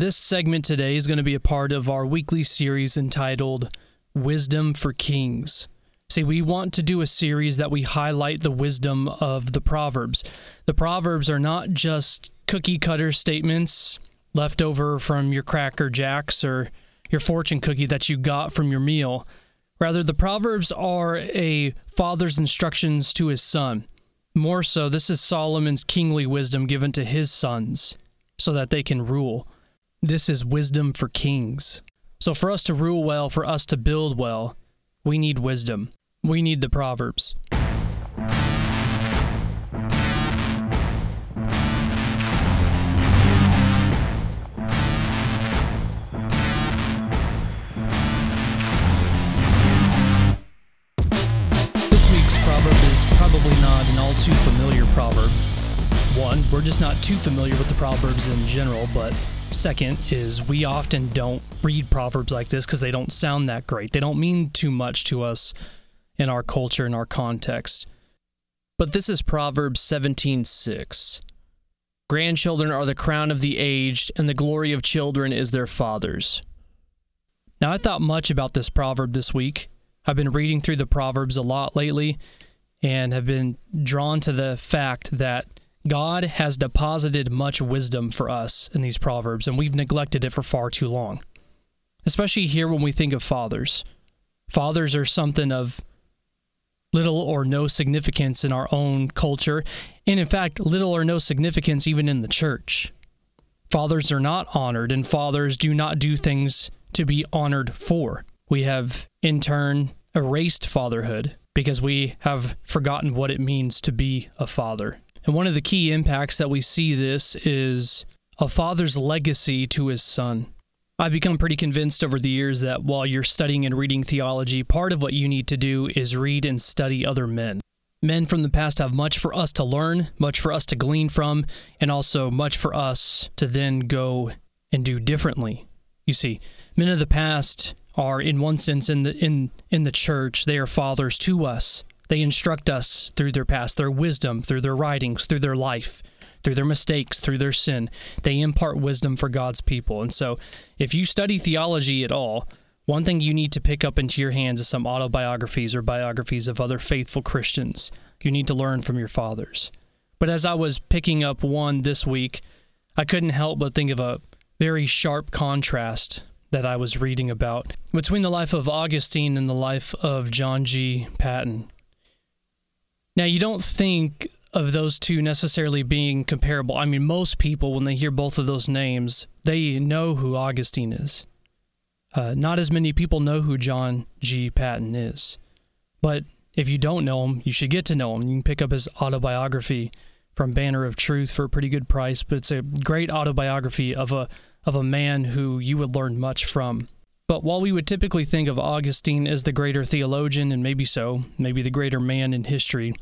This segment today is going to be a part of our weekly series entitled Wisdom for Kings. See, we want to do a series that we highlight the wisdom of the Proverbs. The Proverbs are not just cookie cutter statements left over from your Cracker Jacks or your fortune cookie that you got from your meal. Rather, the Proverbs are a father's instructions to his son. More so, this is Solomon's kingly wisdom given to his sons so that they can rule. This is wisdom for kings. So, for us to rule well, for us to build well, we need wisdom. We need the Proverbs. This week's proverb is probably not an all too familiar proverb. One, we're just not too familiar with the Proverbs in general, but second is we often don't read Proverbs like this because they don't sound that great. They don't mean too much to us in our culture and our context. But this is Proverbs 17:6. Grandchildren are the crown of the aged, and the glory of children is their fathers. Now, I thought much about this proverb this week. I've been reading through the Proverbs a lot lately and have been drawn to the fact that God has deposited much wisdom for us in these Proverbs, and we've neglected it for far too long. Especially here when we think of fathers. Fathers are something of little or no significance in our own culture, and in fact, little or no significance even in the church. Fathers are not honored, and fathers do not do things to be honored for. We have, in turn, erased fatherhood because we have forgotten what it means to be a father. And one of the key impacts that we see this is a father's legacy to his son. I've become pretty convinced over the years that while you're studying and reading theology, part of what you need to do is read and study other men. Men from the past have much for us to learn, much for us to glean from, and also much for us to then go and do differently. You see, men of the past are in one sense in the in in the church, they are fathers to us. They instruct us through their past, their wisdom, through their writings, through their life through their mistakes, through their sin. They impart wisdom for God's people. And so, if you study theology at all, one thing you need to pick up into your hands is some autobiographies or biographies of other faithful Christians. You need to learn from your fathers. But as I was picking up one this week, I couldn't help but think of a very sharp contrast that I was reading about between the life of Augustine and the life of John G. Paton. Now, you don't think of those two necessarily being comparable. I mean, most people, when they hear both of those names, they know who Augustine is. Uh, not as many people know who John G. Paton is. But if you don't know him, you should get to know him. You can pick up his autobiography from Banner of Truth for a pretty good price, but it's a great autobiography of a of a man who you would learn much from. But while we would typically think of Augustine as the greater theologian, and maybe so, maybe the greater man in history,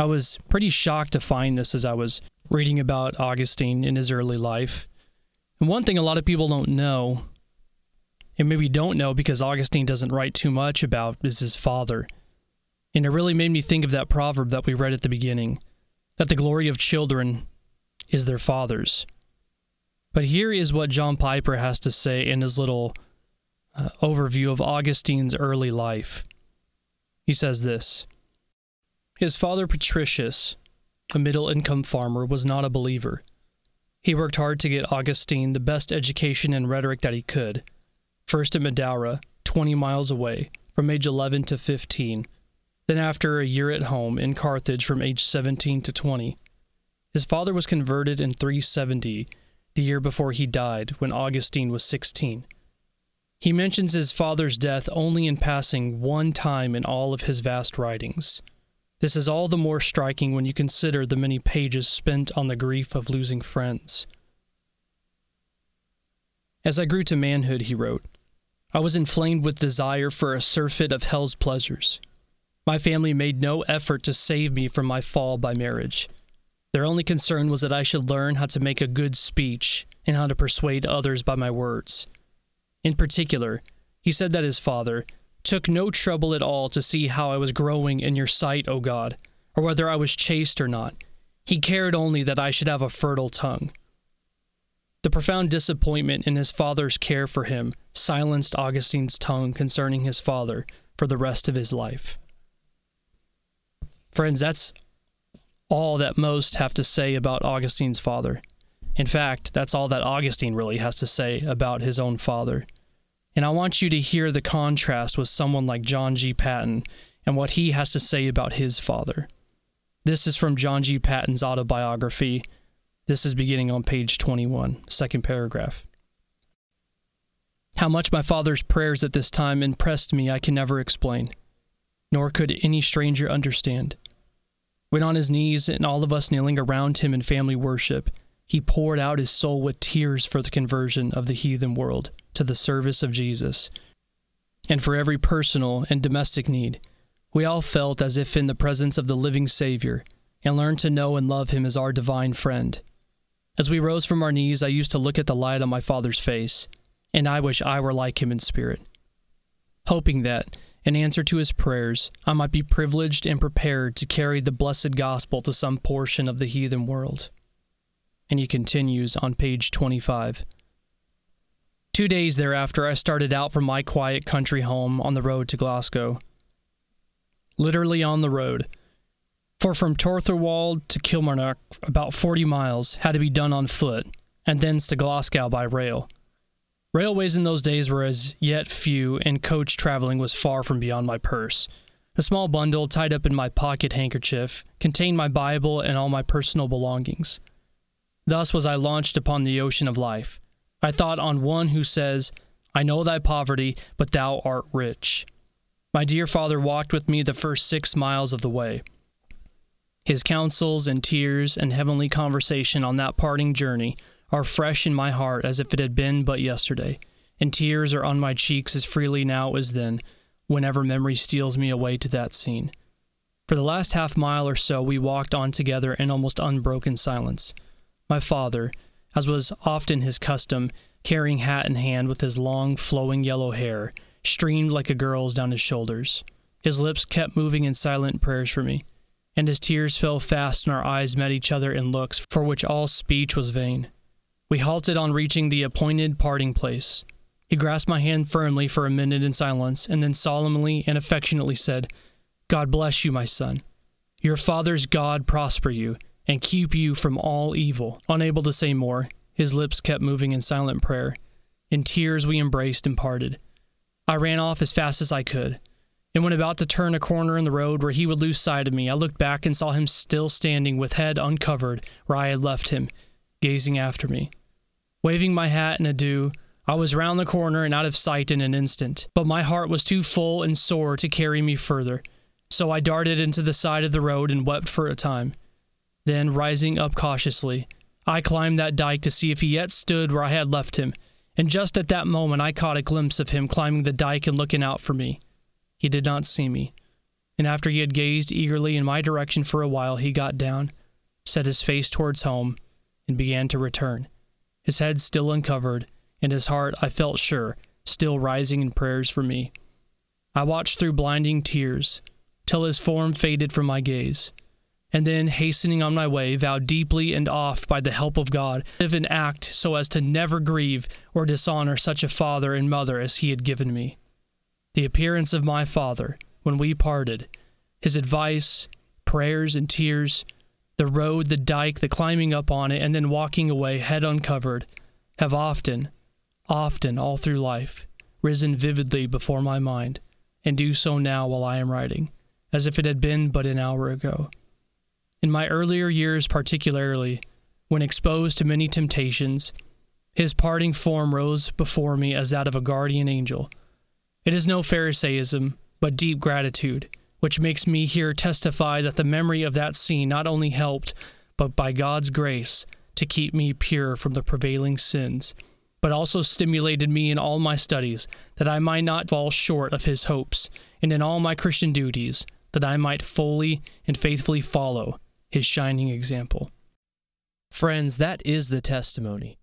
I was pretty shocked to find this as I was reading about Augustine in his early life. And one thing a lot of people don't know, and maybe don't know because Augustine doesn't write too much about, is his father. And it really made me think of that proverb that we read at the beginning that the glory of children is their fathers. But here is what John Piper has to say in his little uh, overview of Augustine's early life. He says this His father, Patricius, a middle income farmer, was not a believer. He worked hard to get Augustine the best education in rhetoric that he could, first at Madaura, 20 miles away, from age 11 to 15, then after a year at home in Carthage from age 17 to 20. His father was converted in 370 the year before he died, when Augustine was 16. He mentions his father's death only in passing one time in all of his vast writings. This is all the more striking when you consider the many pages spent on the grief of losing friends. As I grew to manhood, he wrote, I was inflamed with desire for a surfeit of hell's pleasures. My family made no effort to save me from my fall by marriage. Their only concern was that I should learn how to make a good speech and how to persuade others by my words. In particular, he said that his father took no trouble at all to see how I was growing in your sight, O God, or whether I was chaste or not. He cared only that I should have a fertile tongue. The profound disappointment in his father's care for him silenced Augustine's tongue concerning his father for the rest of his life. Friends, that's all that most have to say about Augustine's father. In fact, that's all that Augustine really has to say about his own father. And I want you to hear the contrast with someone like John G. Paton and what he has to say about his father. This is from John G. Paton's autobiography. This is beginning on page 21, second paragraph. How much my father's prayers at this time impressed me, I can never explain, nor could any stranger understand. When on his knees and all of us kneeling around him in family worship, he poured out his soul with tears for the conversion of the heathen world to the service of Jesus. And for every personal and domestic need, we all felt as if in the presence of the living Savior and learned to know and love him as our divine friend. As we rose from our knees, I used to look at the light on my father's face, and I wish I were like him in spirit, hoping that, in answer to his prayers, I might be privileged and prepared to carry the blessed gospel to some portion of the heathen world. And he continues on page 25. Two days thereafter, I started out from my quiet country home on the road to Glasgow. Literally on the road. For from Torthorwald to Kilmarnock, about 40 miles, had to be done on foot, and thence to Glasgow by rail. Railways in those days were as yet few, and coach traveling was far from beyond my purse. A small bundle tied up in my pocket handkerchief contained my Bible and all my personal belongings. Thus was I launched upon the ocean of life. I thought on one who says, I know thy poverty, but thou art rich. My dear father walked with me the first six miles of the way. His counsels and tears and heavenly conversation on that parting journey are fresh in my heart as if it had been but yesterday, and tears are on my cheeks as freely now as then, whenever memory steals me away to that scene. For the last half mile or so, we walked on together in almost unbroken silence. My father, as was often his custom, carrying hat in hand with his long, flowing yellow hair, streamed like a girl's down his shoulders. His lips kept moving in silent prayers for me, and his tears fell fast, and our eyes met each other in looks for which all speech was vain. We halted on reaching the appointed parting place. He grasped my hand firmly for a minute in silence, and then solemnly and affectionately said, God bless you, my son. Your father's God prosper you, and keep you from all evil. Unable to say more, his lips kept moving in silent prayer. In tears, we embraced and parted. I ran off as fast as I could, and when about to turn a corner in the road where he would lose sight of me, I looked back and saw him still standing with head uncovered where I had left him, gazing after me. Waving my hat in adieu, I was round the corner and out of sight in an instant, but my heart was too full and sore to carry me further, so I darted into the side of the road and wept for a time. Then, rising up cautiously, I climbed that dike to see if he yet stood where I had left him, and just at that moment I caught a glimpse of him climbing the dike and looking out for me. He did not see me, and after he had gazed eagerly in my direction for a while, he got down, set his face towards home, and began to return his head still uncovered, and his heart, I felt sure, still rising in prayers for me. I watched through blinding tears till his form faded from my gaze, and then, hastening on my way, vowed deeply and oft by the help of God, live and act so as to never grieve or dishonor such a father and mother as he had given me. The appearance of my father, when we parted, his advice, prayers, and tears, the road, the dike, the climbing up on it, and then walking away head uncovered, have often, often all through life, risen vividly before my mind, and do so now while I am writing, as if it had been but an hour ago. In my earlier years, particularly, when exposed to many temptations, his parting form rose before me as that of a guardian angel. It is no Pharisaism, but deep gratitude which makes me here testify that the memory of that scene not only helped, but by God's grace, to keep me pure from the prevailing sins, but also stimulated me in all my studies, that I might not fall short of his hopes, and in all my Christian duties, that I might fully and faithfully follow his shining example. Friends, that is the testimony.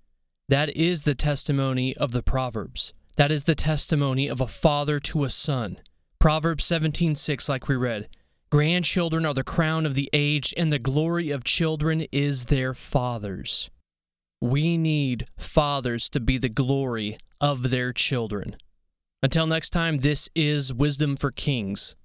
That is the testimony of the Proverbs. That is the testimony of a father to a son. Proverbs 17:6 like we read, grandchildren are the crown of the aged and the glory of children is their fathers. We need fathers to be the glory of their children. Until next time, this is Wisdom for Kings.